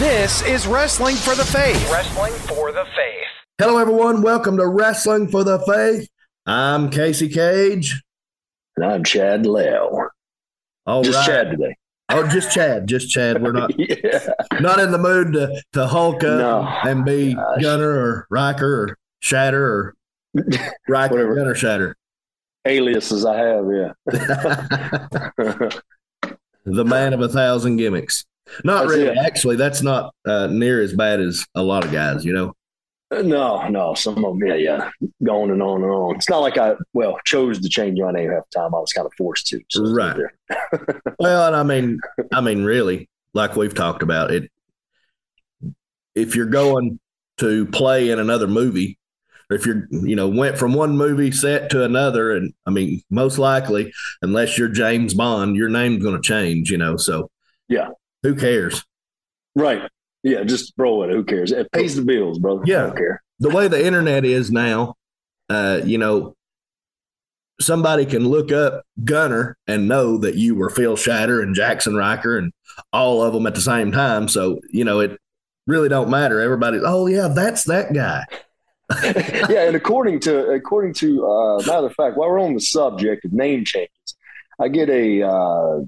This is Wrestling for the Faith. Wrestling for the Faith. Hello, everyone. Welcome to Wrestling for the Faith. I'm Casey Cage. And I'm Chad Leo. All Just right. Chad today. Oh, just Chad. Just Chad. We're not yeah. not in the mood to, to Hulk up No. and be Gosh. Gunner or Ryker or Shatter or Ryker, Whatever. Gunner, Shatter. Aliases I have, yeah. the man of a thousand gimmicks. Not That's really. it. Actually, that's not uh, near as bad as a lot of guys, you know? no, no, some of them, yeah, yeah. Going and on and on. It's not like I, well, chose to change my name half the time. I was kind of forced to. So Right. Well, and I mean, I mean, really, like we've talked about it. If you're going to play in another movie, or if you're, you know, went from one movie set to another, and I mean, most likely, unless you're James Bond, your name's going to change, you know. So, Yeah. Who cares? Right. Yeah, just roll it. Who cares? It pays the bills, brother. Yeah. I don't care. The way the internet is now, uh, you know, somebody can look up Gunner and know that you were Phil Shatter and Jaxson Ryker and all of them at the same time. So, you know, it really don't matter. Everybody, oh yeah, that's that guy. yeah, and according to according to uh, matter of fact, while we're on the subject of name changes, I get a uh,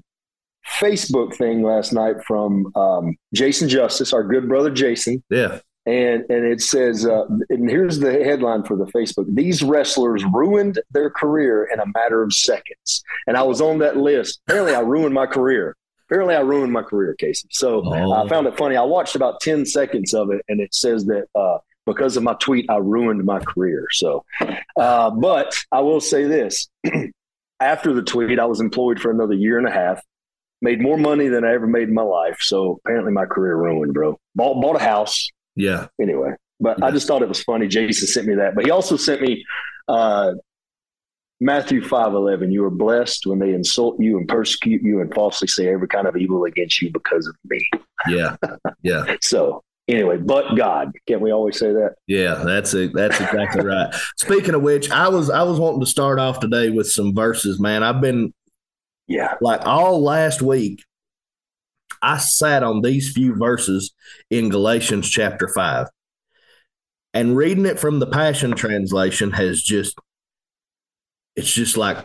Facebook thing last night from um, Jason Justice, our good brother Jason, Yeah. and and it says, uh, and here's the headline for the Facebook: These wrestlers ruined their career in a matter of seconds. And I was on that list. Apparently, I ruined my career. Apparently, I ruined my career, Casey. So Oh. I found it funny. I watched about ten seconds of it, and it says that. Uh, because of my tweet, I ruined my career. So, uh, but I will say this: after the tweet, I was employed for another year and a half, made more money than I ever made in my life. So apparently, my career ruined, bro. Bought bought a house Yeah. anyway. But I just thought it was funny. Jason sent me that, but he also sent me uh, Matthew five eleven. You are blessed when they insult you and persecute you and falsely say every kind of evil against you because of me. Yeah. Yeah. So anyway, but God, can't we always say that? Yeah. That's it. That's exactly right. Speaking of which, I was I was wanting to start off today with some verses, man. I've been Yeah, like all last week, I sat on these few verses in Galatians chapter 5. And reading it from the Passion Translation has just, it's just like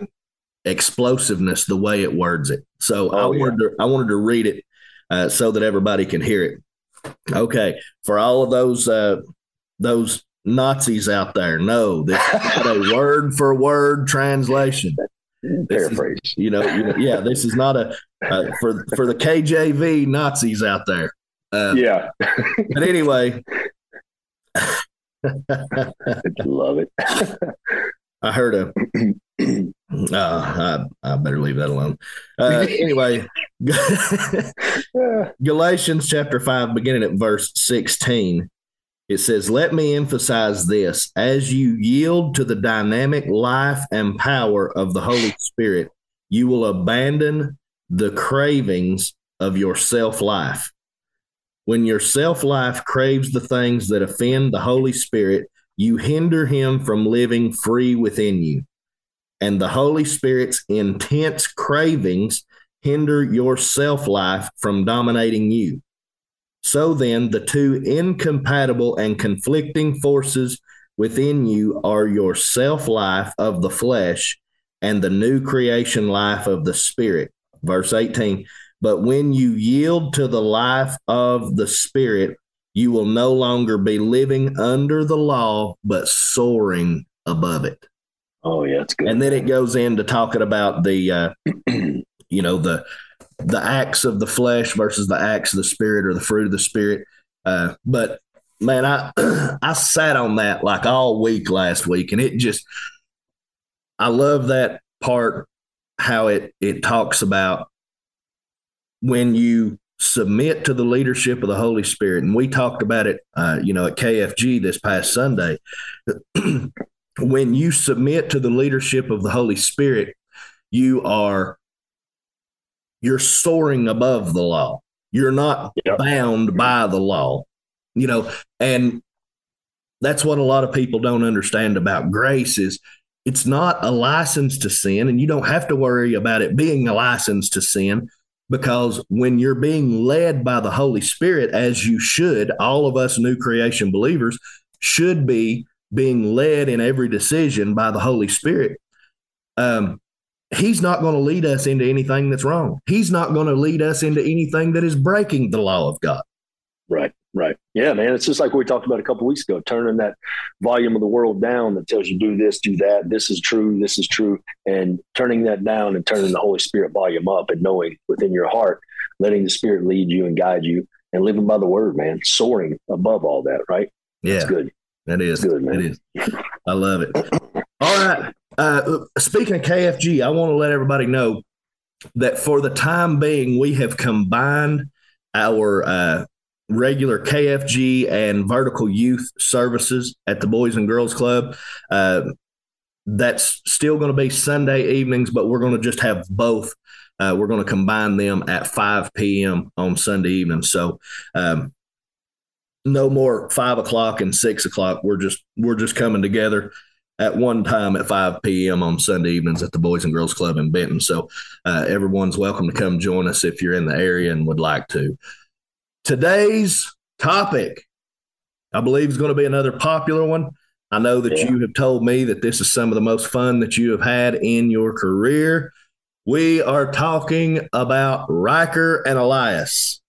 explosiveness the way it words it. So I Oh, yeah. wanted to, I wanted to read it uh, so that everybody can hear it. Okay, for all of those uh, those Nazis out there, no, this is not a word for word translation. This is- you know, you know, yeah, this is not a uh, for for the KJV Nazis out there. Uh, yeah, But anyway, love it. I heard a. Uh, I, I better leave that alone. Uh, anyway, Galatians chapter 5, beginning at verse 16, it says, Let me emphasize this as you yield to the dynamic life and power of the Holy Spirit, you will abandon the cravings of your self life. When your self life craves the things that offend the Holy Spirit, you hinder him from living free within you. And the Holy Spirit's intense cravings hinder your self life from dominating you. So then, the two incompatible and conflicting forces within you are your self life of the flesh and the new creation life of the spirit. Verse 18. But when you yield to the life of the spirit, you will no longer be living under the law, but soaring above it Oh yeah, it's good. and then it goes into talking about the uh, you know the the acts of the flesh versus the acts of the spirit or the fruit of the spirit. Uh, but man i i sat on that like all week last week and it just i love that part how it it talks about when you submit to the leadership of the holy spirit and we talked about it uh, you know at kfg this past sunday. When you submit to the leadership of the Holy Spirit, you are you're soaring above the law. You're not Yep. bound by the law. You know, and that's what a lot of people don't understand about grace is it's not a license to sin and you don't have to worry about it being a license to sin. because when you're being led by the Holy Spirit, as you should, all of us new creation believers should be being led in every decision by the Holy Spirit. Um, he's not going to lead us into anything that's wrong. He's not going to lead us into anything that is breaking the law of God. Right, right. Yeah, man. It's just like we talked about a couple weeks ago, turning that volume of the world down that tells you do this, do that. This is true. This is true. And turning that down and turning the Holy Spirit volume up and knowing within your heart, letting the Spirit lead you and guide you and living by the word, man, soaring above all that. Right. Yeah. It's good. That is good, man. It is. I love it. All right. Uh, speaking of KFG, I want to let everybody know that for the time being, we have combined our uh, regular KFG and vertical youth services at the Boys and Girls Club. Uh, that's still going to be Sunday evenings, but we're going to just have both. Uh, we're going to combine them at 5 p.m. on Sunday evening. So, um, no more five o'clock and six o'clock. We're just we're just coming together at one time at 5 p.m. on Sunday evenings at the Boys and Girls Club in Benton. So uh, everyone's welcome to come join us if you're in the area and would like to. Today's topic, I believe, is going to be another popular one. I know that yeah. you have told me that this is some of the most fun that you have had in your career. We are talking about Ryker and Elias.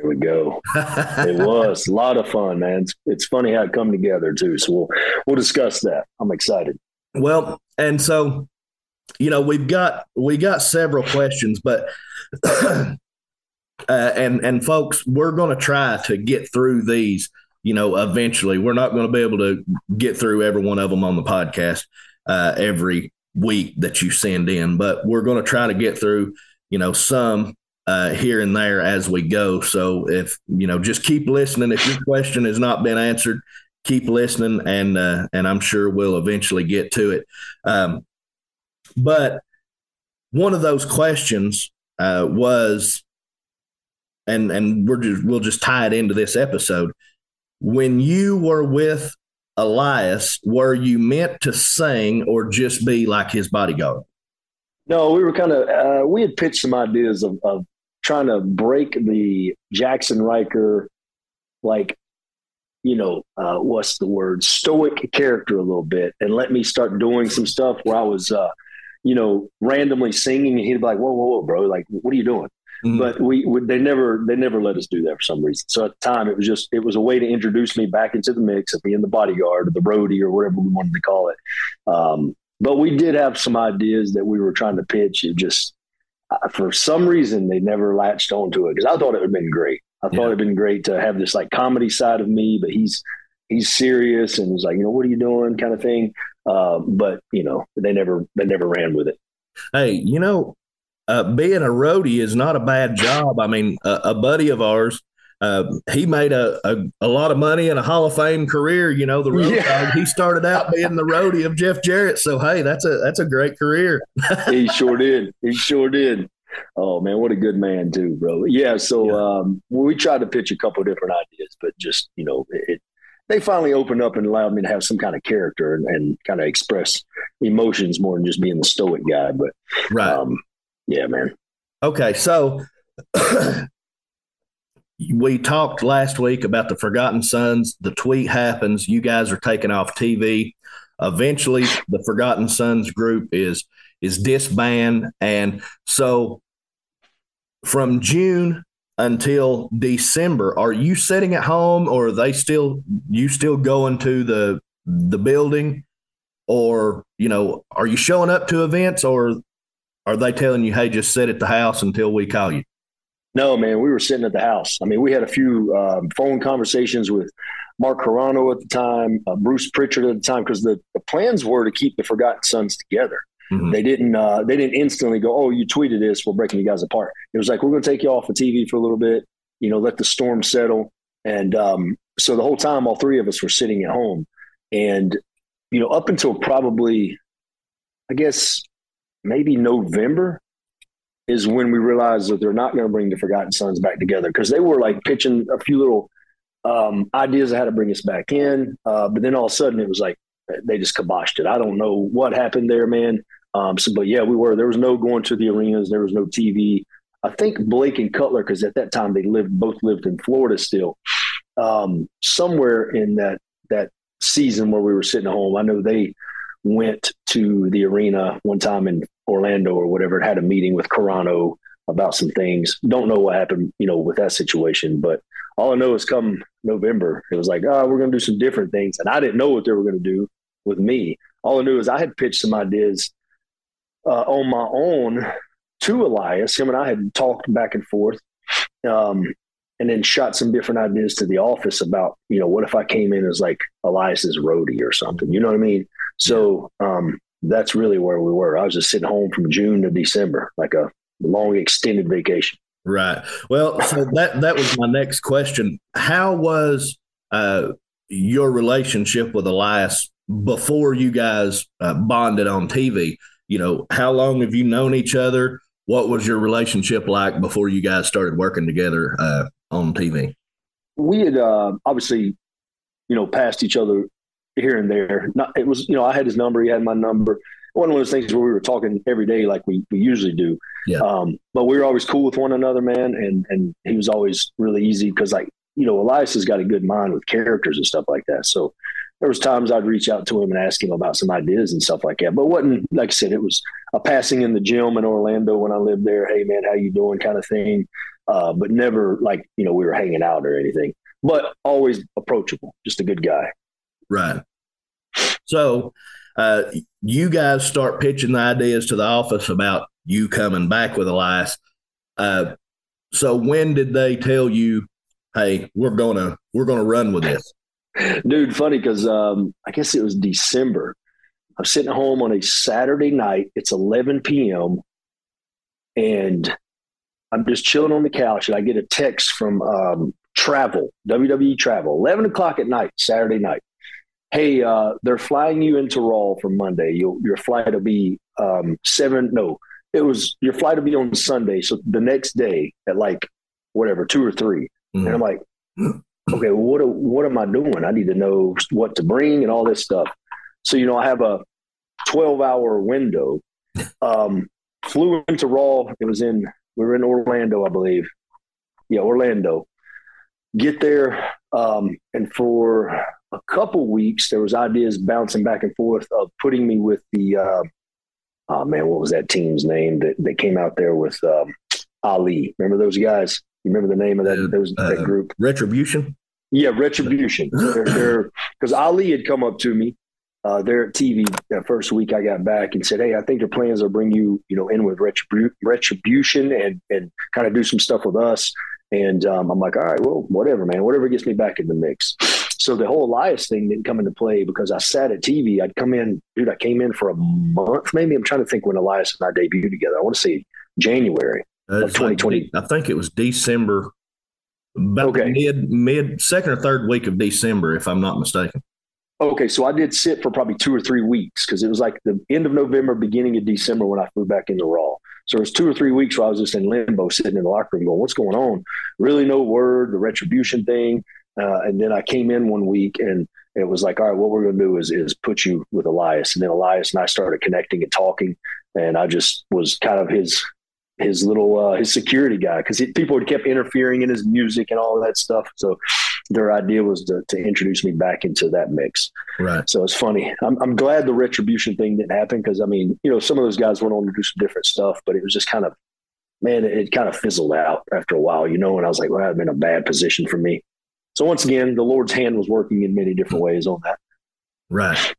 There we go. it was a lot of fun, man. It's, it's funny how it come together too. So we'll we'll discuss that. I'm excited. Well, and so you know we've got we got several questions, but uh, and and folks, we're going to try to get through these. You know, eventually, we're not going to be able to get through every one of them on the podcast uh, every week that you send in, but we're going to try to get through. You know, some uh, here and there as we go. So if you know, just keep listening. If your question has not been answered, keep listening, and uh, and I'm sure we'll eventually get to it. Um, but one of those questions uh, was, and and we're just we'll just tie it into this episode. When you were with Elias, were you meant to sing or just be like his bodyguard? No, we were kind of uh, we had pitched some ideas of, of trying to break the Jaxson Ryker, like, you know, uh, what's the word, stoic character a little bit and let me start doing some stuff where I was, uh, you know, randomly singing and he'd be like, whoa, whoa, whoa, bro, like, what are you doing? Mm-hmm. But we, we, they never, they never let us do that for some reason. So at the time, it was just, it was a way to introduce me back into the mix of being the bodyguard or the roadie or whatever we wanted to call it. Um, but we did have some ideas that we were trying to pitch. It just, for some reason they never latched onto it because I thought it would have been great. I thought yeah. it'd been great to have this like comedy side of me, but he's he's serious and was like, you know, what are you doing, kind of thing. Uh, but you know, they never they never ran with it. Hey, you know, uh, being a roadie is not a bad job. I mean, a, a buddy of ours uh, he made a, a, a, lot of money and a Hall of Fame career. You know, the road yeah. dog. He started out being the roadie of Jeff Jarrett. So hey, that's a that's a great career. he sure did. He sure did. Oh man, what a good man too, bro. Yeah. So yeah. Um, we tried to pitch a couple different ideas, but just you know, it, they finally opened up and allowed me to have some kind of character and, and kind of express emotions more than just being the stoic guy. But right, um, yeah, man. Okay, so we talked last week about the Forgotten Sons. The tweet happens. You guys are taken off TV. Eventually, the Forgotten Sons group is is disbanded, and so from June until December, are you sitting at home, or are they still you still going to the the building, or you know, are you showing up to events, or are they telling you, hey, just sit at the house until we call you? No, man, we were sitting at the house. I mean, we had a few um, phone conversations with Mark Carrano at the time, uh, Bruce Pritchard at the time, because the, the plans were to keep the Forgotten Sons together. Mm-hmm. They didn't. Uh, they didn't instantly go, "Oh, you tweeted this. We're breaking you guys apart." It was like, "We're going to take you off the TV for a little bit. You know, let the storm settle." And um, so the whole time, all three of us were sitting at home, and you know, up until probably, I guess, maybe November, is when we realized that they're not going to bring the Forgotten Sons back together because they were like pitching a few little um, ideas of how to bring us back in. Uh, but then all of a sudden it was like they just kiboshed it. I don't know what happened there, man. Um, so, but yeah, we were. There was no going to the arenas. There was no TV. I think Blake and Cutler, because at that time they lived both lived in Florida still. Um, somewhere in that that season where we were sitting at home, I know they went to the arena one time in Orlando or whatever, had a meeting with Carrano about some things. Don't know what happened, you know, with that situation, but all I know is come November, it was like, oh, we're going to do some different things. And I didn't know what they were going to do with me. All I knew is I had pitched some ideas uh, on my own to Elias. Him and I had talked back and forth, um, and then shot some different ideas to the office about, you know, what if I came in as like Elias's roadie or something? You know what I mean? So um, that's really where we were. I was just sitting home from June to December, like a long extended vacation. Right. Well, so that that was my next question. How was uh, your relationship with Elias before you guys uh, bonded on TV? You know, how long have you known each other? What was your relationship like before you guys started working together uh, on TV? We had uh, obviously, you know, passed each other here and there. Not, it was, you know, I had his number, he had my number. One of those things where we were talking every day, like we, we usually do. Yeah. Um, but we were always cool with one another, man. And, and he was always really easy because like, you know, Elias has got a good mind with characters and stuff like that. So there was times I'd reach out to him and ask him about some ideas and stuff like that. But wasn't like I said, it was a passing in the gym in Orlando when I lived there. Hey man, how you doing? Kind of thing. Uh, but never like you know we were hanging out or anything. But always approachable, just a good guy. Right. So uh, you guys start pitching the ideas to the office about you coming back with Elias. Uh, so when did they tell you, "Hey, we're gonna we're gonna run with this"? Dude, funny because um, I guess it was December. I'm sitting home on a Saturday night. It's 11 p.m. and I'm just chilling on the couch, and I get a text from um, Travel, WWE Travel, 11 o'clock at night, Saturday night hey, uh, they're flying you into Raw for Monday. You'll, your flight will be um, seven. No, it was your flight will be on Sunday. So the next day at like whatever two or 3 mm-hmm. and I'm like, okay, well, what what am I doing? I need to know what to bring and all this stuff. So you know, I have a 12 hour window. Um, flew into Raw. It was in we were in Orlando, I believe. Yeah, Orlando. Get there, um, and for a couple weeks, there was ideas bouncing back and forth of putting me with the, uh, oh man, what was that team's name that, that came out there with um, Ali? Remember those guys? You remember the name of that, uh, those, uh, that group? Retribution? Yeah, Retribution. Because Ali had come up to me uh, there at TV that first week I got back and said, "Hey, I think your plans are bring you, you know, in with retribu- retribution and and kind of do some stuff with us." And um, I'm like, "All right, well, whatever, man. Whatever gets me back in the mix." So the whole Elias thing didn't come into play because I sat at TV. I'd come in, dude. I came in for a month, maybe. I'm trying to think when Elias and I debuted together. I want to say January uh, of 2020. Like, I think it was December, about okay. mid mid second or third week of December, if I'm not mistaken. Okay, so I did sit for probably two or three weeks because it was like the end of November, beginning of December when I flew back into Raw. So it was two or three weeks where I was just in limbo, sitting in the locker room, going, "What's going on?" Really, no word. The retribution thing. Uh, and then I came in one week and it was like, all right, what we're going to do is, is put you with Elias. And then Elias and I started connecting and talking. And I just was kind of his, his little, uh, his security guy because people had kept interfering in his music and all that stuff. So their idea was to, to introduce me back into that mix. Right. So it's funny. I'm, I'm glad the retribution thing didn't happen because I mean, you know, some of those guys went on to do some different stuff, but it was just kind of, man, it, it kind of fizzled out after a while, you know, and I was like, well, that'd been a bad position for me. So once again, the Lord's hand was working in many different ways on that. Right.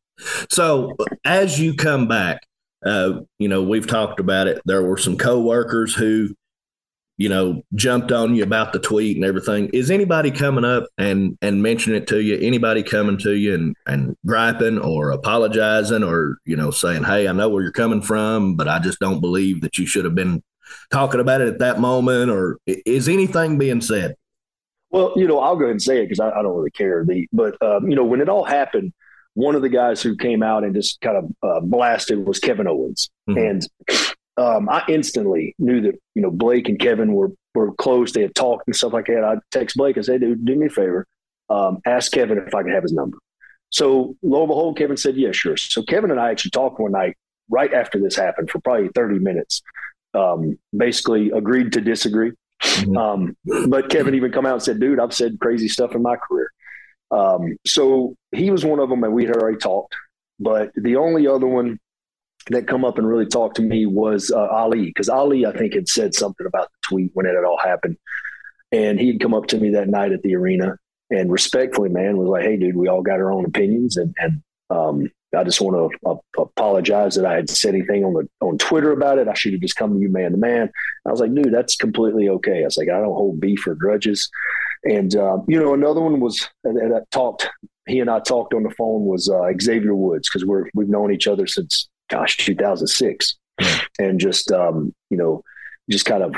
So as you come back, uh, you know, we've talked about it. There were some coworkers who, you know, jumped on you about the tweet and everything. Is anybody coming up and and mentioning it to you? Anybody coming to you and and griping or apologizing or you know saying, "Hey, I know where you're coming from, but I just don't believe that you should have been talking about it at that moment." Or is anything being said? Well, you know, I'll go ahead and say it because I, I, don't really care. The but um, you know, when it all happened, one of the guys who came out and just kind of uh, blasted was Kevin Owens, mm-hmm. and um, I instantly knew that you know Blake and Kevin were were close. They had talked and stuff like that. I text Blake and say, "Dude, do me a favor, um, ask Kevin if I can have his number." So lo and behold, Kevin said, "Yeah, sure." So Kevin and I actually talked one night right after this happened for probably thirty minutes. um, basically agreed to disagree. Mm-hmm. Um, but Kevin even come out and said, "Dude, I've said crazy stuff in my career." Um, so he was one of them, and we had already talked. But the only other one that come up and really talked to me was uh, Ali, because Ali, I think, had said something about the tweet when it had all happened, and he'd come up to me that night at the arena and respectfully, man, was like, "Hey, dude, we all got our own opinions, and and um, I just want to uh, apologize that I had said anything on the on Twitter about it. I should have just come to you man to man. I was like, dude, that's completely okay. I was like, I don't hold beef or grudges. And uh, you know, another one was that talked. He and I talked on the phone was uh, Xavier Woods because we're we've known each other since gosh 2006, and just um, you know, just kind of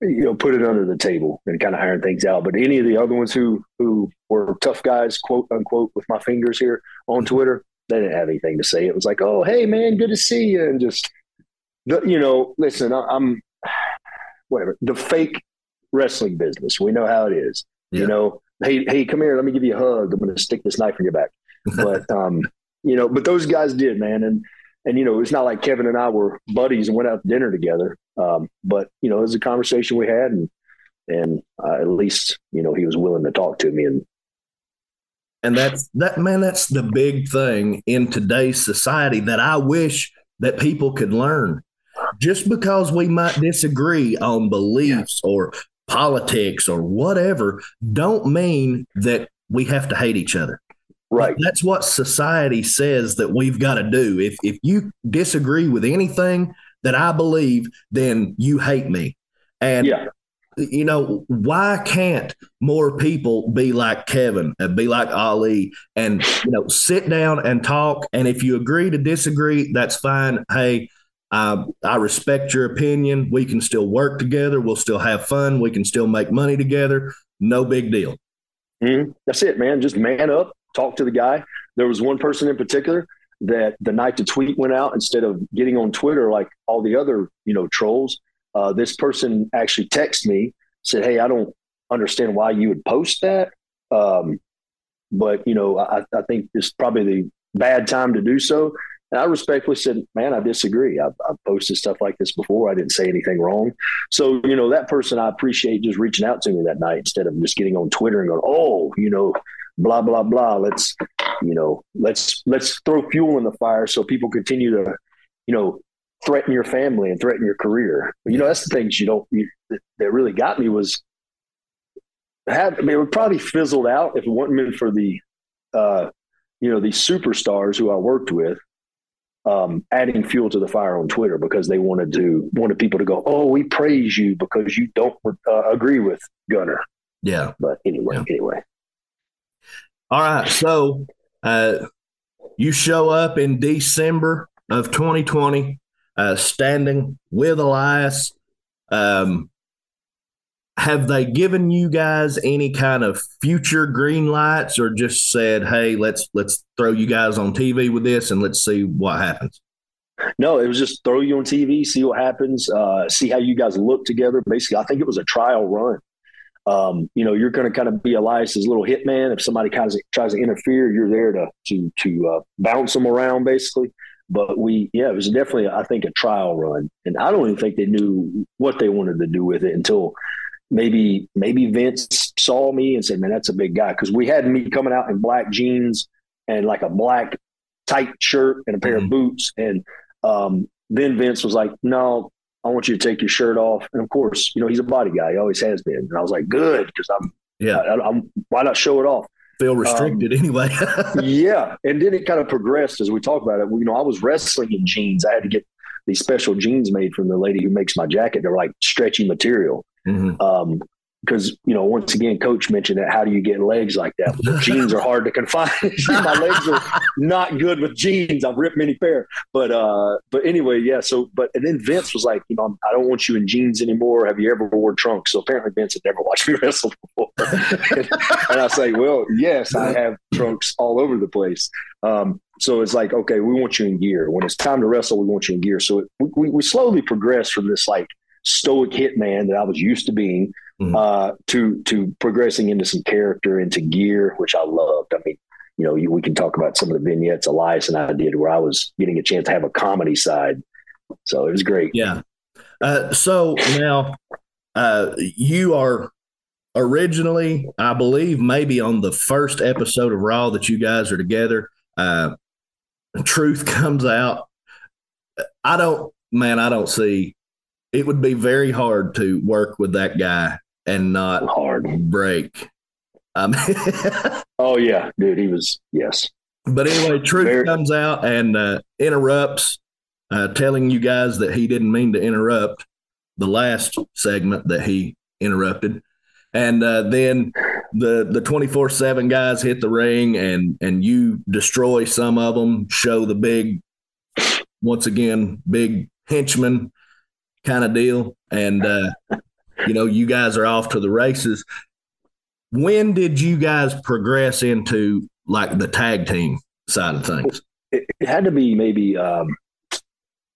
you know put it under the table and kind of iron things out. But any of the other ones who who were tough guys, quote unquote, with my fingers here on Twitter, they didn't have anything to say. It was like, oh hey man, good to see you, and just the, you know, listen, I'm whatever the fake wrestling business. We know how it is. Yeah. You know, hey hey, come here, let me give you a hug. I'm going to stick this knife in your back. But um, you know, but those guys did, man, and and you know, it's not like Kevin and I were buddies and went out to dinner together. Um, but you know, it was a conversation we had, and and uh, at least you know he was willing to talk to me, and and that's that man. That's the big thing in today's society that I wish that people could learn. Just because we might disagree on beliefs or politics or whatever, don't mean that we have to hate each other. Right. That's what society says that we've got to do. If if you disagree with anything that I believe, then you hate me. And yeah. you know, why can't more people be like Kevin and be like Ali and you know sit down and talk? And if you agree to disagree, that's fine. Hey, I, I respect your opinion. We can still work together. We'll still have fun. We can still make money together. No big deal. Mm-hmm. That's it, man. Just man up, talk to the guy. There was one person in particular that the night the tweet went out, instead of getting on Twitter like all the other you know trolls, uh, this person actually texted me said, "Hey, I don't understand why you would post that, um, but you know I, I think it's probably the bad time to do so." And I respectfully said, man, I disagree. I've, I've, posted stuff like this before. I didn't say anything wrong. So, you know, that person, I appreciate just reaching out to me that night instead of just getting on Twitter and going, oh, you know, blah blah blah let's you know let's let's throw fuel in the fire so people continue to you know threaten your family and threaten your career you know that's the things you don't you, that really got me was had I mean, it would probably fizzled out if it wasn't been for the uh you know these superstars who I worked with um, adding fuel to the fire on Twitter because they wanted to wanted people to go, oh, we praise you because you don't uh, agree with Gunner. Yeah. But anyway, yeah. anyway. All right. So uh, you show up in December of 2020, uh, standing with Elias. Um, have they given you guys any kind of future green lights or just said hey let's let's throw you guys on tv with this and let's see what happens no it was just throw you on tv see what happens uh, see how you guys look together basically i think it was a trial run um, you know, you're going to kind of be Elias's little hitman. If somebody kind of tries to interfere, you're there to to to uh, bounce them around, basically. But we, yeah, it was definitely, I think, a trial run, and I don't even think they knew what they wanted to do with it until maybe maybe Vince saw me and said, "Man, that's a big guy," because we had me coming out in black jeans and like a black tight shirt and a pair mm-hmm. of boots, and um, then Vince was like, "No, I want you to take your shirt off. And of course, you know, he's a body guy. He always has been. And I was like, good, because I'm, yeah, I, am why not show it off? Feel restricted um, anyway. yeah. And then it kind of progressed as we talk about it. You know, I was wrestling in jeans. I had to get these special jeans made from the lady who makes my jacket. They're like stretchy material. Mm-hmm. Um, because you know once again coach mentioned that how do you get legs like that? Well, jeans are hard to confine. My legs are not good with jeans i've ripped many pair but uh but anyway yeah so but and then vince was like you know i don't want you in jeans anymore. Have you ever wore trunks? So apparently vince had never watched me wrestle before. And, and i say well yes i have trunks all over the place. Um so it's like okay we want you in gear. When it's time to wrestle we want you in gear. So it, we, we slowly progress from this like stoic hitman that i was used to being mm-hmm. uh, to to progressing into some character, into gear, which I loved. I mean, you know, you, we can talk about some of the vignettes Elias and I did where I was getting a chance to have a comedy side. So it was great. Yeah. Uh, so now uh, you are originally, I believe, maybe on the first episode of Raw that you guys are together. Uh, truth comes out. I don't, man, I don't see. It would be very hard to work with that guy and not hard break. Um, oh yeah, dude, he was yes. But anyway, truth very- comes out and uh, interrupts, uh, telling you guys that he didn't mean to interrupt the last segment that he interrupted and uh, then the the 24/7 guys hit the ring and and you destroy some of them show the big once again big henchman kind of deal. And uh, you know you guys are off to the races. When did you guys progress into like the tag team side of things? It, had to be maybe um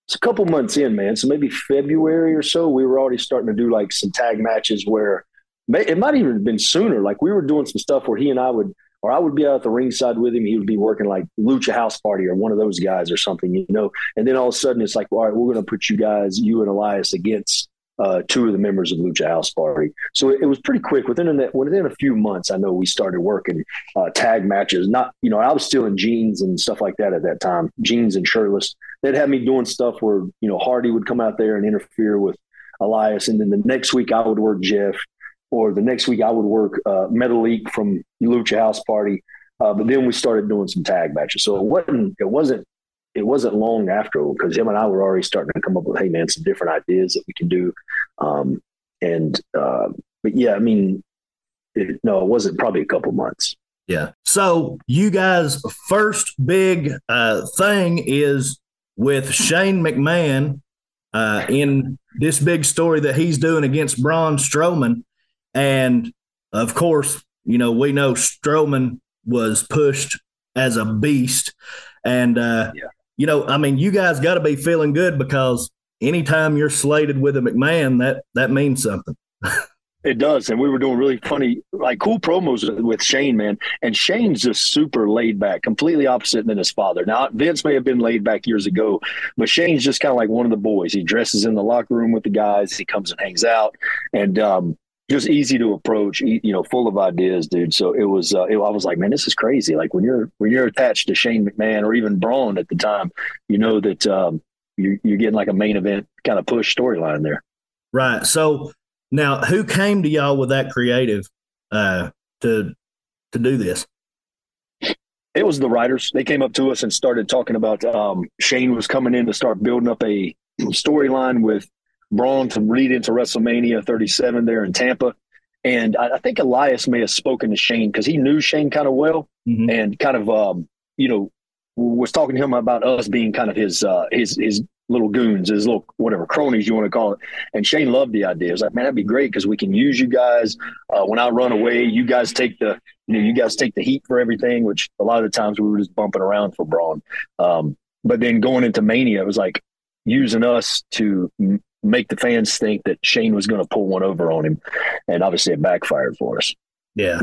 it's a couple months in man. So maybe february or so we were already starting to do like some tag matches where it might even have been sooner. Like we were doing some stuff where he and I would, or I would be out at the ringside with him. He would be working like Lucha House Party or one of those guys or something, you know. And then all of a sudden, it's like, all right, we're going to put you guys, you and Elias, against uh, two of the members of Lucha House Party. So it, it was pretty quick. Within a, within a few months, I know we started working uh, tag matches. Not, you know, I was still in jeans and stuff like that at that time, jeans and shirtless. They'd have me doing stuff where you know Hardy would come out there and interfere with Elias, and then the next week I would work Jeff or the next week I would work uh, Metalik from Lucha House Party. Uh, but then we started doing some tag matches. So it wasn't it wasn't it wasn't long after because him and I were already starting to come up with hey man some different ideas that we can do. Um, and uh, but yeah, I mean, it, no, it wasn't probably a couple months. Yeah. So you guys' first big uh, thing is with Shane McMahon uh, in this big story that he's doing against Braun Strowman. And of course, you know, we know Strowman was pushed as a beast. And, uh, yeah. you know, I mean, you guys got to be feeling good because anytime you're slated with a McMahon, that, that means something. It does. And we were doing really funny, like cool promos with Shane, man. And Shane's just super laid back, completely opposite than his father. Now, Vince may have been laid back years ago, but Shane's just kind of like one of the boys. He dresses in the locker room with the guys, he comes and hangs out. And, um, just easy to approach, you know, full of ideas, dude. So it was, uh, it, I was like, man, this is crazy. Like when you're when you're attached to Shane McMahon or even Braun at the time, you know that um, you're, you're getting like a main event kind of push storyline there. Right. So now, who came to y'all with that creative uh, to to do this? It was the writers. They came up to us and started talking about um, Shane was coming in to start building up a storyline with Braun to lead into WrestleMania 37 there in Tampa. And I, I think Elias may have spoken to Shane because he knew Shane kind of well mm-hmm. and kind of, um, you know, was talking to him about us being kind of his uh, his his little goons, his little whatever cronies you want to call it. And Shane loved the idea. It was like, man, that'd be great because we can use you guys. Uh, when I run away, you guys take the you know you guys take the heat for everything. Which a lot of the times we were just bumping around for Braun. Um, but then going into Mania, it was like using us to make the fans think that Shane was going to pull one over on him, and obviously it backfired for us. Yeah.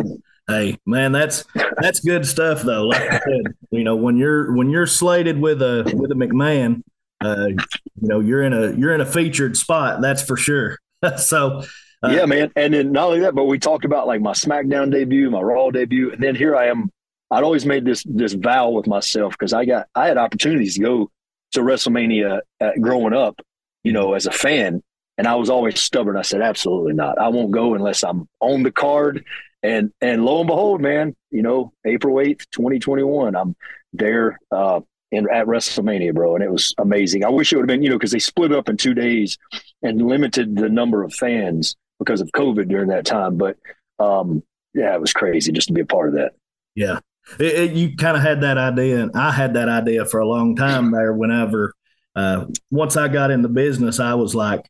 Hey man, that's that's good stuff though. Like I said, you know when you're when you're slated with a with a McMahon, uh, you know you're in a you're in a featured spot. That's for sure. so uh, yeah, man. And then not only that, but we talked about like my SmackDown debut, my Raw debut, and then here I am. I'd always made this this vow with myself because I got I had opportunities to go to WrestleMania uh, growing up, you know, as a fan. And I was always stubborn. I said, absolutely not. I won't go unless I'm on the card. And and lo and behold, man, you know, April 8th, 2021, I'm there uh, in, at WrestleMania, bro. And it was amazing. I wish it would have been, you know, because they split up in two days and limited the number of fans because of COVID during that time. But um, yeah, it was crazy just to be a part of that. Yeah. It, it, you kind of had that idea, and I had that idea for a long time there. Whenever uh, once I got in the business, I was like,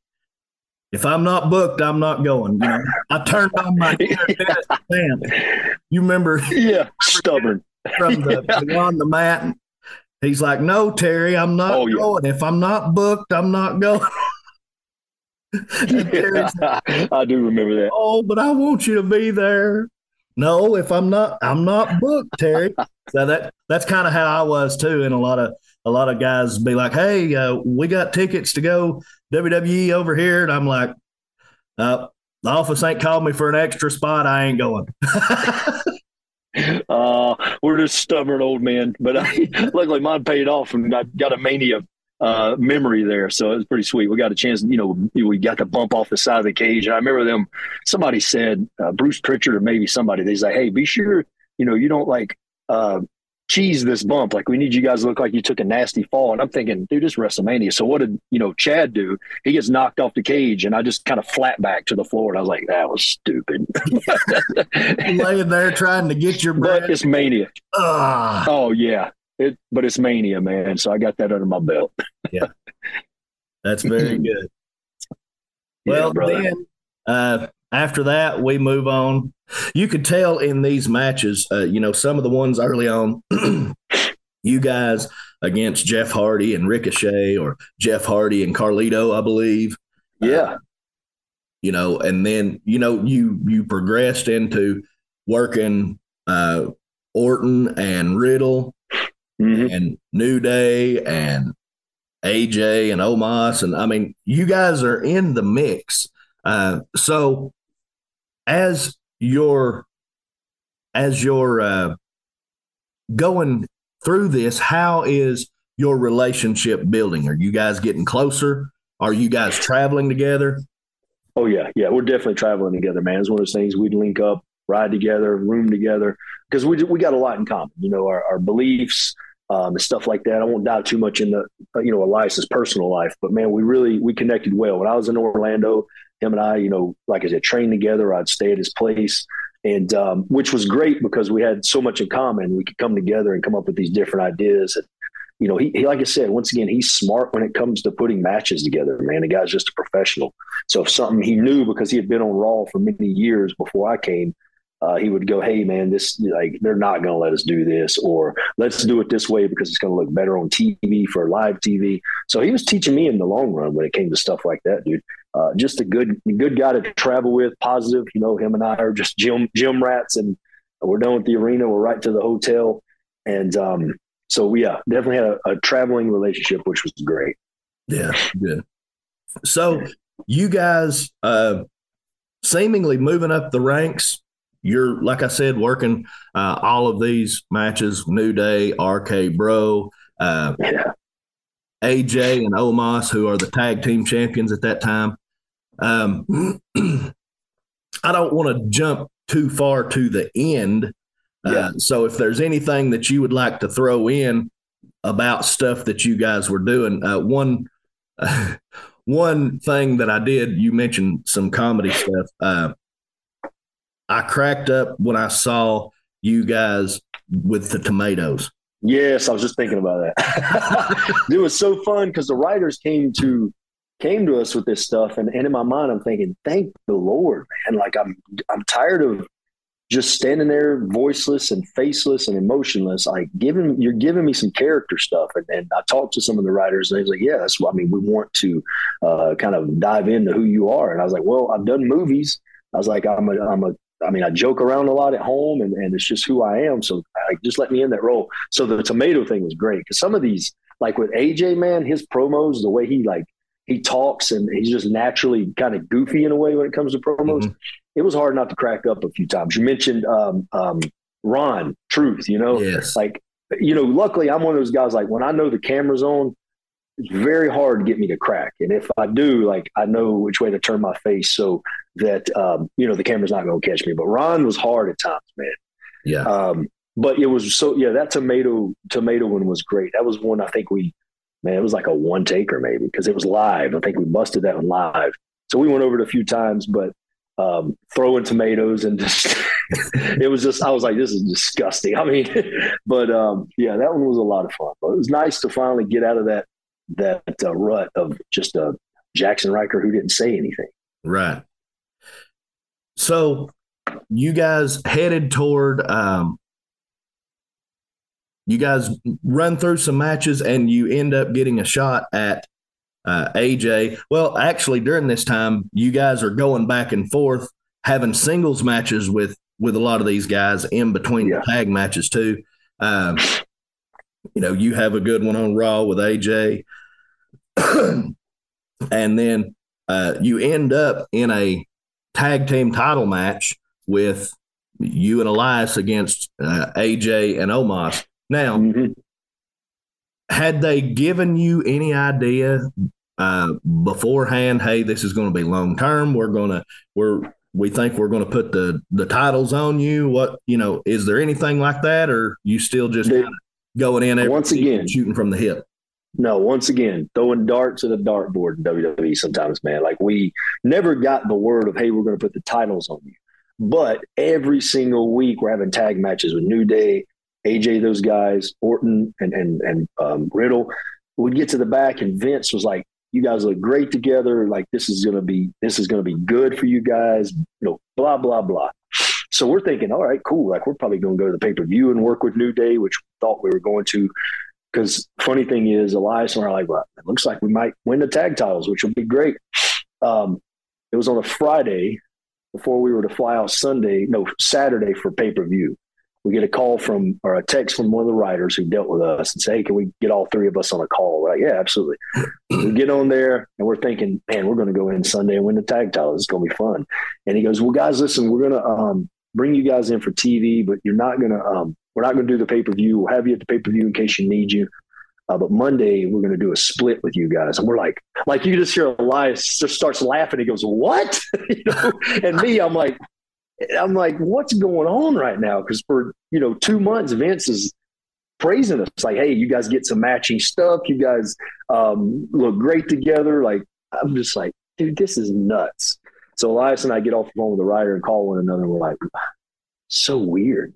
if I'm not booked, I'm not going. You know, I turned on my. You remember? Yeah, stubborn from the yeah. on the mat. He's like, "No, Terry, I'm not oh, going. Yeah. If I'm not booked, I'm not going." yeah, I do remember that. Oh, but I want you to be there. No, if I'm not, I'm not booked, Terry. so that that's kind of how I was too in a lot of a lot of guys be like, "Hey, uh, we got tickets to go WWE over here," and I'm like, uh, "The office ain't called me for an extra spot. I ain't going." uh, we're just stubborn old men, but I, luckily mine paid off, and I got a mania uh, memory there. So it was pretty sweet. We got a chance, you know, we got to bump off the side of the cage. And I remember them, somebody said, uh, Bruce Pritchard or maybe somebody, they say, hey, be sure, you know, you don't like uh, cheese this bump. Like we need you guys to look like you took a nasty fall. And I'm thinking, dude, this WrestleMania. So what did you know Chad do? He gets knocked off the cage, and I just kind of flat back to the floor. And I was like, that was stupid. Laying there trying to get your breath. But it's mania. Ugh. Oh yeah, it. But it's mania, man. So I got that under my belt. yeah, that's very good. Well, yeah, then uh, after that, we move on. You could tell in these matches, uh, you know, some of the ones early on, you guys against Jeff Hardy and Ricochet, or Jeff Hardy and Carlito, I believe. Yeah. Uh, you know, and then you know you you progressed into working uh, Orton and Riddle mm-hmm. and New Day and AJ and Omos, and I mean, you guys are in the mix. Uh, so as you're as you're uh, going through this, how is your relationship building? Are you guys getting closer? Are you guys traveling together? Oh yeah, yeah, we're definitely traveling together, man. It's one of those things we'd link up, ride together, room together, because we we got a lot in common. You know, our, our beliefs, um, and stuff like that. I won't dive too much into you know Elias's personal life, but man, we really we connected well. When I was in Orlando, him and I, you know, like I said, trained together. I'd stay at his place, and um, which was great because we had so much in common. We could come together and come up with these different ideas. And you know, he, he like I said, once again, he's smart when it comes to putting matches together. Man, the guy's just a professional. So if something he knew because he had been on Raw for many years before I came, uh, he would go, "Hey, man, this like they're not going to let us do this, or let's do it this way because it's going to look better on TV for live TV." So he was teaching me in the long run when it came to stuff like that, dude. Uh, just a good good guy to travel with, positive. You know, him and I are just gym gym rats, and we're done with the arena. We're right to the hotel, and um, so yeah, definitely had a, a traveling relationship, which was great. Yeah, good. So you guys, uh, seemingly moving up the ranks you're like I said, working uh, all of these matches: New Day, RK Bro, uh, yeah. AJ, and Omos, who are the tag team champions at that time. Um, I don't want to jump too far to the end. Uh, yeah. so if there's anything that you would like to throw in about stuff that you guys were doing, uh, one one thing that I did, you mentioned some comedy stuff. I cracked up when I saw you guys with the tomatoes. Yes, I was just thinking about that. it was so fun because the writers came to came to us with this stuff, and, and in my mind, I'm thinking, thank the Lord, man. Like I'm I'm tired of just standing there voiceless and faceless and emotionless. Like giving you're giving me some character stuff, and, and I talked to some of the writers, and they was like, yeah, that's what I mean. We want to uh, kind of dive into who you are, and I was like, well, I've done movies. I was like, I'm a I'm a I mean, I joke around a lot at home, and, and it's just who I am. So I just let me in that role. So the tomato thing was great because some of these, like with AJ, man, his promos, the way he like he talks and he's just naturally kind of goofy in a way when it comes to promos. Mm-hmm. It was hard not to crack up a few times. You mentioned um, um, Ron Truth, you know, yes. like you know. Luckily, I'm one of those guys. Like when I know the camera's on, it's very hard to get me to crack. And if I do, like I know which way to turn my face so that um, you know the camera's not going to catch me. But Ron was hard at times, man. Yeah. Um, but it was so yeah. That tomato tomato one was great. That was one I think we man. It was like a one taker maybe because it was live. I think we busted that one live. So we went over it a few times, but um, throwing tomatoes and just it was just I was like, this is disgusting. I mean, but um, yeah, that one was a lot of fun. But it was nice to finally get out of that that uh, rut of just a Jaxson Ryker who didn't say anything. Right. So you guys headed toward um, you guys run through some matches and you end up getting a shot at uh, AJ. Well, actually, during this time, you guys are going back and forth, having singles matches with with a lot of these guys in between yeah. the tag matches too. Um, you know, you have a good one on Raw with AJ. and then uh, you end up in a tag team title match with you and Elias against uh, AJ and Omos. Now, mm-hmm. had they given you any idea uh, beforehand? Hey, this is going to be long term. We're going to we're we think we're going to put the the titles on you. What you know? Is there anything like that, or you still just they, going in once again shooting from the hip? No, once again, throwing darts at a dartboard in WWE sometimes, man. Like we never got the word of, hey, we're going to put the titles on you. But every single week we're having tag matches with New Day, AJ, those guys, Orton and and and um, Riddle. We'd get to the back and Vince was like, "You guys look great together. Like this is gonna be this is gonna be good for you guys." You know, blah blah blah. So we're thinking, all right, cool. Like we're probably going to go to the pay per view and work with New Day, which thought we were going to. Because funny thing is, Elias and I are like, well, it looks like we might win the tag titles, which will be great. Um, it was on a Friday before we were to fly out Sunday, no, Saturday for pay per view. We get a call from or a text from one of the writers who dealt with us and say, Hey, can we get all three of us on a call? We're like, Yeah, absolutely. we get on there and we're thinking, Man, we're going to go in Sunday and win the tag titles. It's going to be fun. And he goes, Well, guys, listen, we're going to um, bring you guys in for TV, but you're not going to, um, we're not going to do the pay per view. We'll have you at the pay per view in case you need you. Uh, but Monday we're going to do a split with you guys, and we're like, like you just hear Elias just starts laughing. He goes, "What?" you know, and me, I'm like, I'm like, what's going on right now? Because for you know two months, Vince is praising us, like, hey, you guys get some matching stuff. You guys um, look great together. Like, I'm just like, dude, this is nuts. So Elias and I get off the phone with the writer and call one another. And we're like, so weird.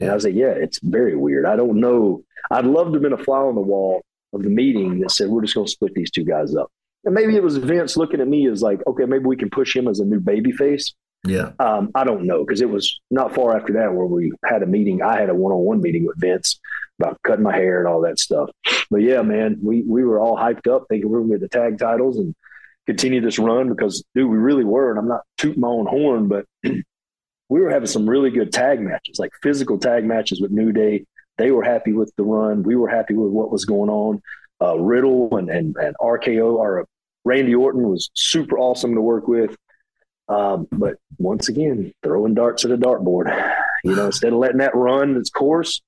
And I was like, yeah, it's very weird. I don't know. I'd love to have been a fly on the wall of the meeting that said, we're just going to split these two guys up. And maybe it was Vince looking at me as like, okay, maybe we can push him as a new baby face. Yeah. Um, I don't know because it was not far after that where we had a meeting. I had a one on one meeting with Vince about cutting my hair and all that stuff. But yeah, man, we, we were all hyped up thinking we are going to get the tag titles and continue this run because, dude, we really were. And I'm not tooting my own horn, but we were having some really good tag matches, like physical tag matches with New Day. They were happy with the run. We were happy with what was going on. Uh, Riddle and, and, and RKO, or Randy Orton was super awesome to work with. Um, but once again, throwing darts at a dartboard, you know, instead of letting that run its course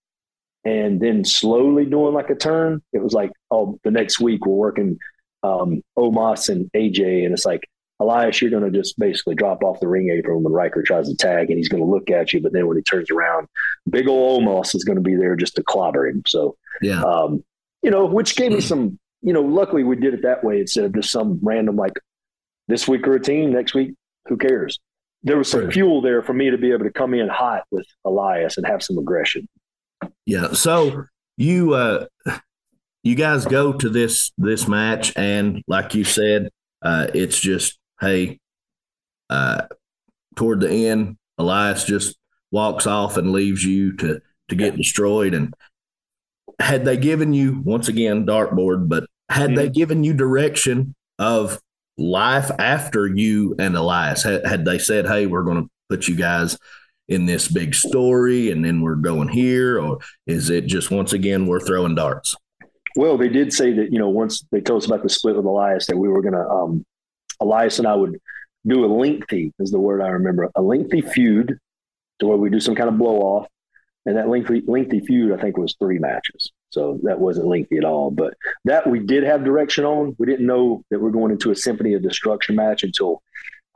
and then slowly doing like a turn, it was like, oh, the next week we're working um, Omos and AJ, and it's like, Elias, you're going to just basically drop off the ring apron when Ryker tries to tag, and he's going to look at you. But then when he turns around, big old Omos is going to be there just to clobber him. So, yeah, um, you know, which gave me some, you know, luckily we did it that way instead of just some random like this week or a team, next week, who cares? There was some fuel there for me to be able to come in hot with Elias and have some aggression. Yeah. So you, uh, you guys go to this this match, and like you said, uh, it's just hey, uh, toward the end, Elias just walks off and leaves you to to get destroyed. And had they given you once again dartboard, but had mm-hmm. they given you direction of life after you and Elias? Had, had they said, "Hey, we're going to put you guys in this big story, and then we're going here," or is it just once again we're throwing darts? Well, they did say that you know once they told us about the split with Elias that we were going to um, Elias and I would do a lengthy, is the word I remember, a lengthy feud to where we do some kind of blow off. And that lengthy, lengthy feud, I think, was three matches. So that wasn't lengthy at all. But that we did have direction on. We didn't know that we are going into a Symphony of Destruction match until,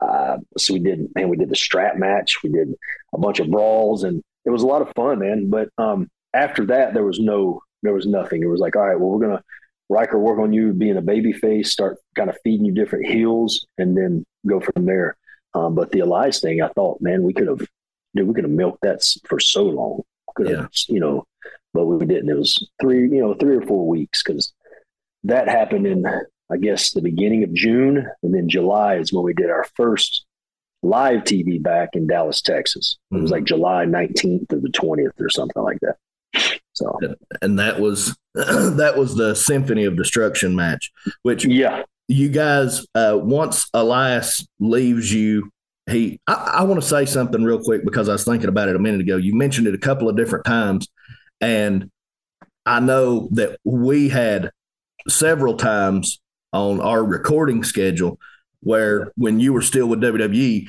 uh, so we did, man, we did the strap match. We did a bunch of brawls and it was a lot of fun, man. But um, after that, there was no, there was nothing. It was like, all right, well, we're going to, Ryker work on you being a baby face, start kind of feeding you different heels, and then go from there. Um, but the Elias thing, I thought, man, we could have, dude, we could have milked that for so long. Could have, yeah. you know, but we didn't. It was three, you know, three or four weeks because that happened in, I guess, the beginning of June, and then July is when we did our first live TV back in Dallas, Texas. It was mm-hmm. like July 19th or the 20th or something like that. So, and that was that was the Symphony of Destruction match, which yeah, you guys uh, once Elias leaves you. He, I, I want to say something real quick because I was thinking about it a minute ago. You mentioned it a couple of different times, and I know that we had several times on our recording schedule where when you were still with WWE,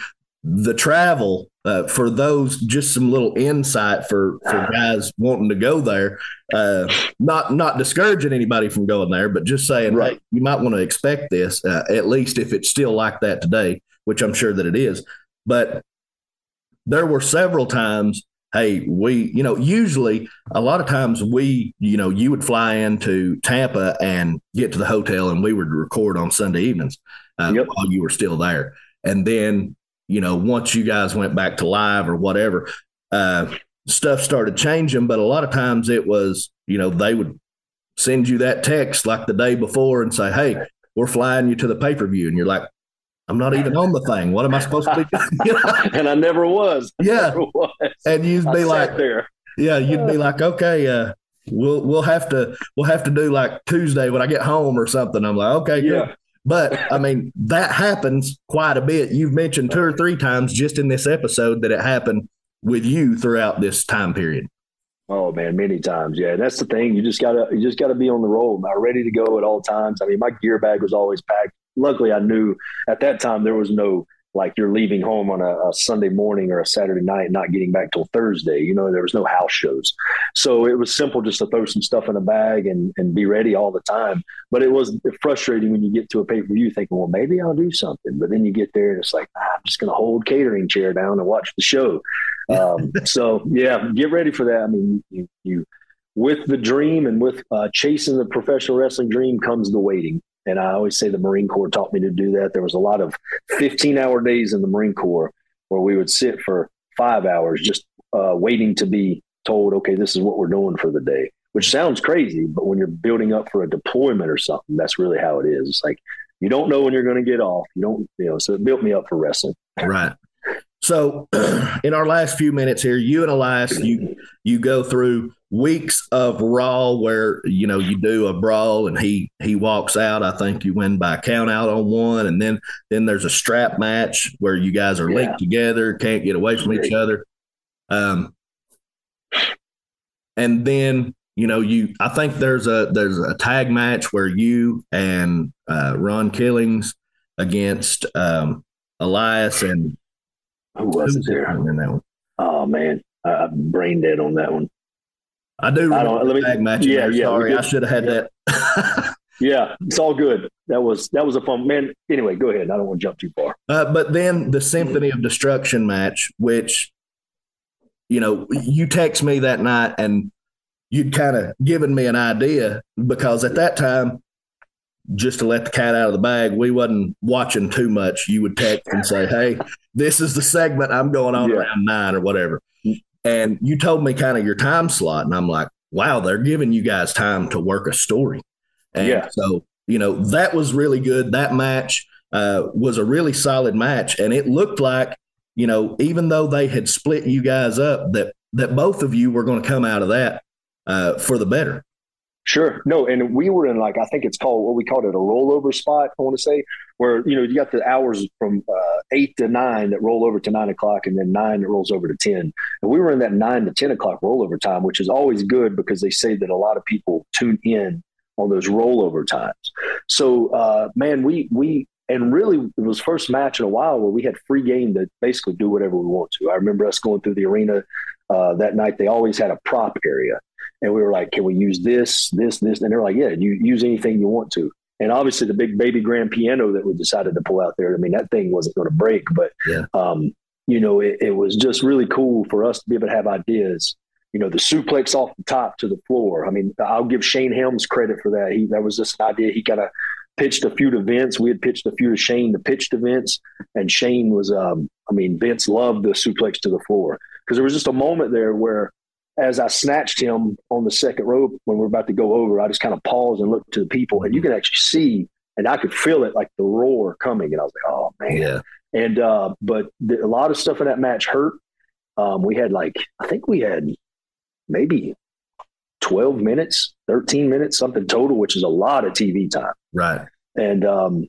the travel uh, for those just some little insight for for guys wanting to go there uh, not not discouraging anybody from going there but just saying right. hey you might want to expect this uh, at least if it's still like that today which i'm sure that it is but there were several times hey we you know usually a lot of times we you know you would fly into tampa and get to the hotel and we would record on sunday evenings uh, yep. while you were still there and then you know, once you guys went back to live or whatever, uh, stuff started changing. But a lot of times it was, you know, they would send you that text like the day before and say, Hey, we're flying you to the pay per view. And you're like, I'm not even on the thing. What am I supposed to be doing? and I never was. Yeah. Never was. And you'd be like, there. Yeah, you'd be like, okay, uh, we'll we'll have to we'll have to do like Tuesday when I get home or something. I'm like, okay, yeah. Good. But I mean, that happens quite a bit. You've mentioned two or three times just in this episode that it happened with you throughout this time period. Oh man, many times. Yeah, that's the thing. You just gotta you just gotta be on the roll, now, ready to go at all times. I mean, my gear bag was always packed. Luckily, I knew at that time there was no like you're leaving home on a, a, Sunday morning or a Saturday night, not getting back till Thursday. You know, there was no house shows, so it was simple just to throw some stuff in a bag and and be ready all the time. But it was frustrating when you get to a pay per view thinking, well, maybe I'll do something, but then you get there and it's like, ah, I'm just going to hold catering chair down and watch the show. Um, so yeah, get ready for that. I mean, you you with the dream and with uh, chasing the professional wrestling dream comes the waiting. And I always say the Marine Corps taught me to do that. There was a lot of 15 hour days in the Marine Corps where we would sit for five hours just uh, waiting to be told, okay, this is what we're doing for the day, which sounds crazy. But when you're building up for a deployment or something, that's really how it is. It's like you don't know when you're going to get off. You don't, you know, so it built me up for wrestling. Right. So, in our last few minutes here, you and Elias, you you go through weeks of Raw where you know you do a brawl and he he walks out. I think you win by count out on one, and then then there's a strap match where you guys are linked yeah. together, can't get away from each other. Um, and then you know you I think there's a there's a tag match where you and uh, Ron Killings against um, Elias and who was it there? In that one? Oh man, I, brain dead on that one. I do. I don't. Let me. Tag match yeah, yeah. Sorry, I should have had yeah. that. yeah, it's all good. That was that was a fun man. Anyway, go ahead. I don't want to jump too far. Uh, but then the Symphony of Destruction match, which you know, you text me that night and you'd kind of given me an idea because at that time just to let the cat out of the bag, we wasn't watching too much. You would text and say, "Hey, this is the segment I'm going on yeah. around nine or whatever." And you told me kind of your time slot, and I'm like, "Wow, they're giving you guys time to work a story." And yeah. so you know that was really good. That match uh, was a really solid match, and it looked like you know even though they had split you guys up, that that both of you were going to come out of that uh, for the better. Sure. No, and we were in like I think it's called what we called it a rollover spot. I want to say where you know you got the hours from uh, eight to nine that roll over to nine o'clock, and then nine that rolls over to ten. And we were in that nine to ten o'clock rollover time, which is always good because they say that a lot of people tune in on those rollover times. So, uh, man, we we and really it was first match in a while where we had free game to basically do whatever we want to. I remember us going through the arena uh, that night. They always had a prop area and we were like, can we use this, this, this? And they're like, yeah, you use anything you want to. And obviously the big baby grand piano that we decided to pull out there. I mean, that thing wasn't going to break, but, yeah. um, you know, it, it was just really cool for us to be able to have ideas you know, the suplex off the top to the floor. I mean, I'll give Shane Helms credit for that. He that was just an idea. He kind of pitched a few to Vince. We had pitched a few to Shane to pitch to Vince, and Shane was, um, I mean, Vince loved the suplex to the floor because there was just a moment there where as I snatched him on the second rope when we are about to go over, I just kind of paused and looked to the people, and you can actually see, and I could feel it like the roar coming, and I was like, "Oh man!" Yeah. And uh, but the, a lot of stuff in that match hurt. Um, we had like I think we had maybe twelve minutes, thirteen minutes, something total, which is a lot of TV time. Right. And um,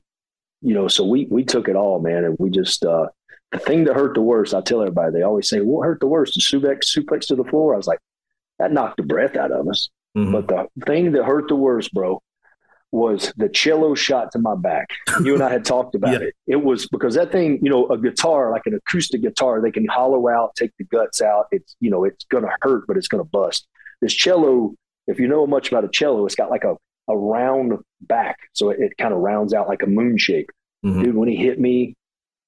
you know, so we we took it all, man, and we just uh, the thing that hurt the worst, I tell everybody, they always say, what hurt the worst? The suplex, suplex to the floor. I was like, that knocked the breath out of us. Mm-hmm. But the thing that hurt the worst, bro, was the cello shot to my back. You and I had talked about yeah. it. It was because that thing, you know, a guitar, like an acoustic guitar, they can hollow out, take the guts out. It's, you know, it's going to hurt, but it's going to bust. This cello, if you know much about a cello, it's got like a, a round back. So it, it kind of rounds out like a moon shape. Mm-hmm. Dude, when he hit me,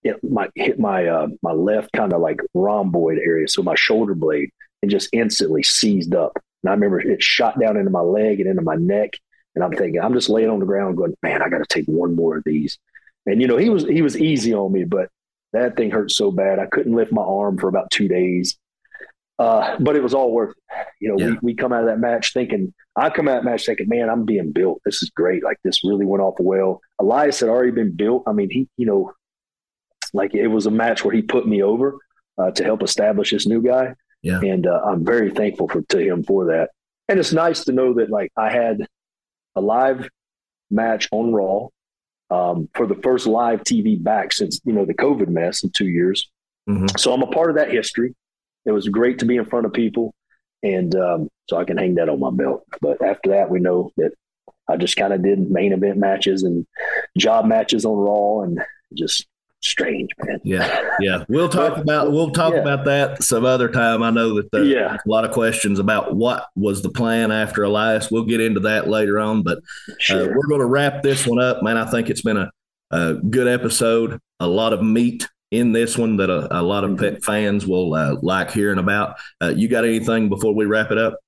it my, hit my, uh, my left kind of like rhomboid area. So my shoulder blade and just instantly seized up. And I remember it shot down into my leg and into my neck and I'm thinking, I'm just laying on the ground going, man, I got to take one more of these. And, you know, he was, he was easy on me, but that thing hurt so bad. I couldn't lift my arm for about two days. Uh, but it was all worth it. You know, yeah. we, we come out of that match thinking, I come out of that match thinking, man, I'm being built. This is great. Like this really went off well. Elias had already been built. I mean, he, you know, like it was a match where he put me over uh, to help establish this new guy. Yeah. And uh, I'm very thankful for to him for that. And it's nice to know that like I had a live match on Raw um, for the first live TV back since you know the COVID mess in two years. Mm-hmm. So I'm a part of that history. It was great to be in front of people, and um, so I can hang that on my belt. But after that, we know that I just kind of did main event matches and job matches on Raw, and just strange, man. Yeah, yeah. We'll talk but, about we'll talk yeah. about that some other time. I know that there's yeah. a lot of questions about what was the plan after Elias. We'll get into that later on, but uh, sure. uh, we're going to wrap this one up, man. I think it's been a, a good episode. A lot of meat in this one that a, a lot of pet fans will uh, like hearing about. Uh, you got anything before we wrap it up?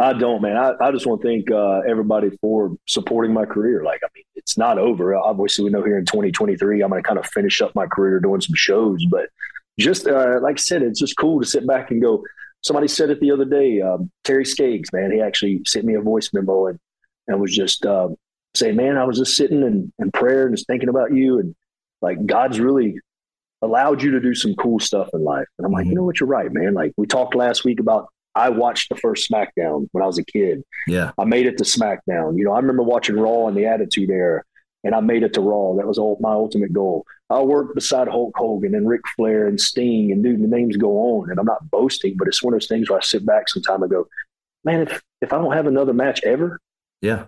I don't, man. I, I just want to thank uh, everybody for supporting my career. Like, I mean, it's not over. Obviously, we know here in 2023, I'm going to kind of finish up my career doing some shows. But just uh, like I said, it's just cool to sit back and go. Somebody said it the other day. Um, Terry Skaggs, man, he actually sent me a voice memo and and was just uh, saying, "Man, I was just sitting and in prayer and just thinking about you and like God's really allowed you to do some cool stuff in life." And I'm like, mm-hmm. you know what, you're right, man. Like we talked last week about I watched the first SmackDown when I was a kid. Yeah. I made it to SmackDown. You know, I remember watching Raw and the Attitude Era, and I made it to Raw. That was all, my ultimate goal. I worked beside Hulk Hogan and Ric Flair and Sting, and dude, the names go on. And I'm not boasting, but it's one of those things where I sit back sometime and go, man, if, if I don't have another match ever, yeah,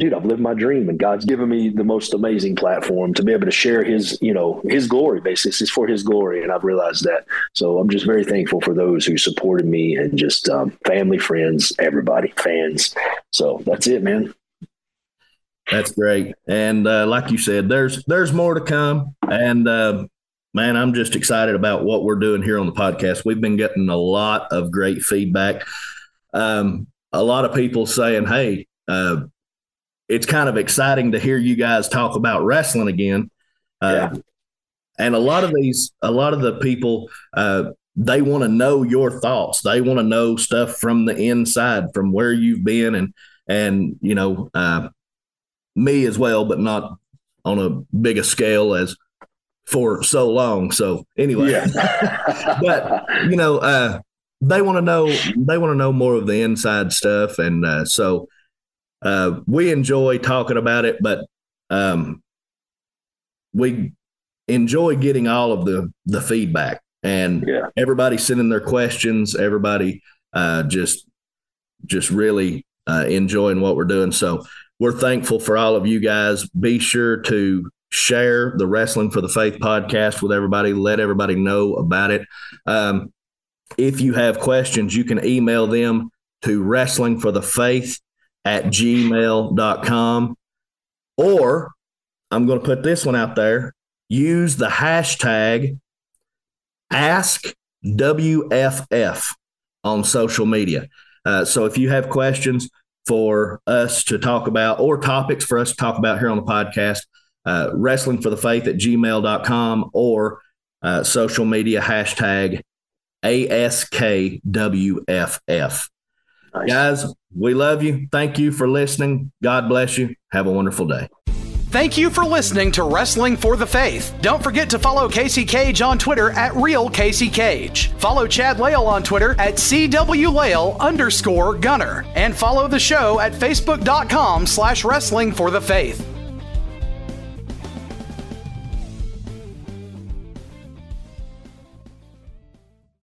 dude, I've lived my dream and God's given me the most amazing platform to be able to share his, you know, his glory basically. It's for his glory. And I've realized that. So I'm just very thankful for those who supported me and just um, family, friends, everybody, fans. So that's it, man. That's great. And uh, like you said, there's there's more to come. And uh, man, I'm just excited about what we're doing here on the podcast. We've been getting a lot of great feedback. Um, a lot of people saying, "Hey, uh, it's kind of exciting to hear you guys talk about wrestling again. Uh, yeah. And a lot of these, a lot of the people, uh, they want to know your thoughts. They want to know stuff from the inside, from where you've been, and and you know, uh, me as well, but not on a big a scale as for so long. So anyway, yeah. but you know, uh, they want to know they want to know more of the inside stuff, and uh, so uh, we enjoy talking about it, but um, we enjoy getting all of the the feedback and yeah. everybody sending their questions. Everybody uh, just just really uh, enjoying what we're doing. So we're thankful for all of you guys. Be sure to share the Wrestling for the Faith podcast with everybody. Let everybody know about it. Um, if you have questions, you can email them to Wrestling for the Faith at gmail.com. Or I'm going to put this one out there use the hashtag AskWFF on social media. Uh, so if you have questions for us to talk about or topics for us to talk about here on the podcast, uh, wrestling for the faith at gmail.com or uh, social media hashtag ASKWFF. Nice. Guys, we love you. Thank you for listening. God bless you. Have a wonderful day. Thank you for listening to Wrestling for the Faith. Don't forget to follow Casey Cage on Twitter at Real Casey Cage. Follow Chad Lail on Twitter at CWLail underscore Gunner. And follow the show at Facebook.com slash Wrestling for the Faith.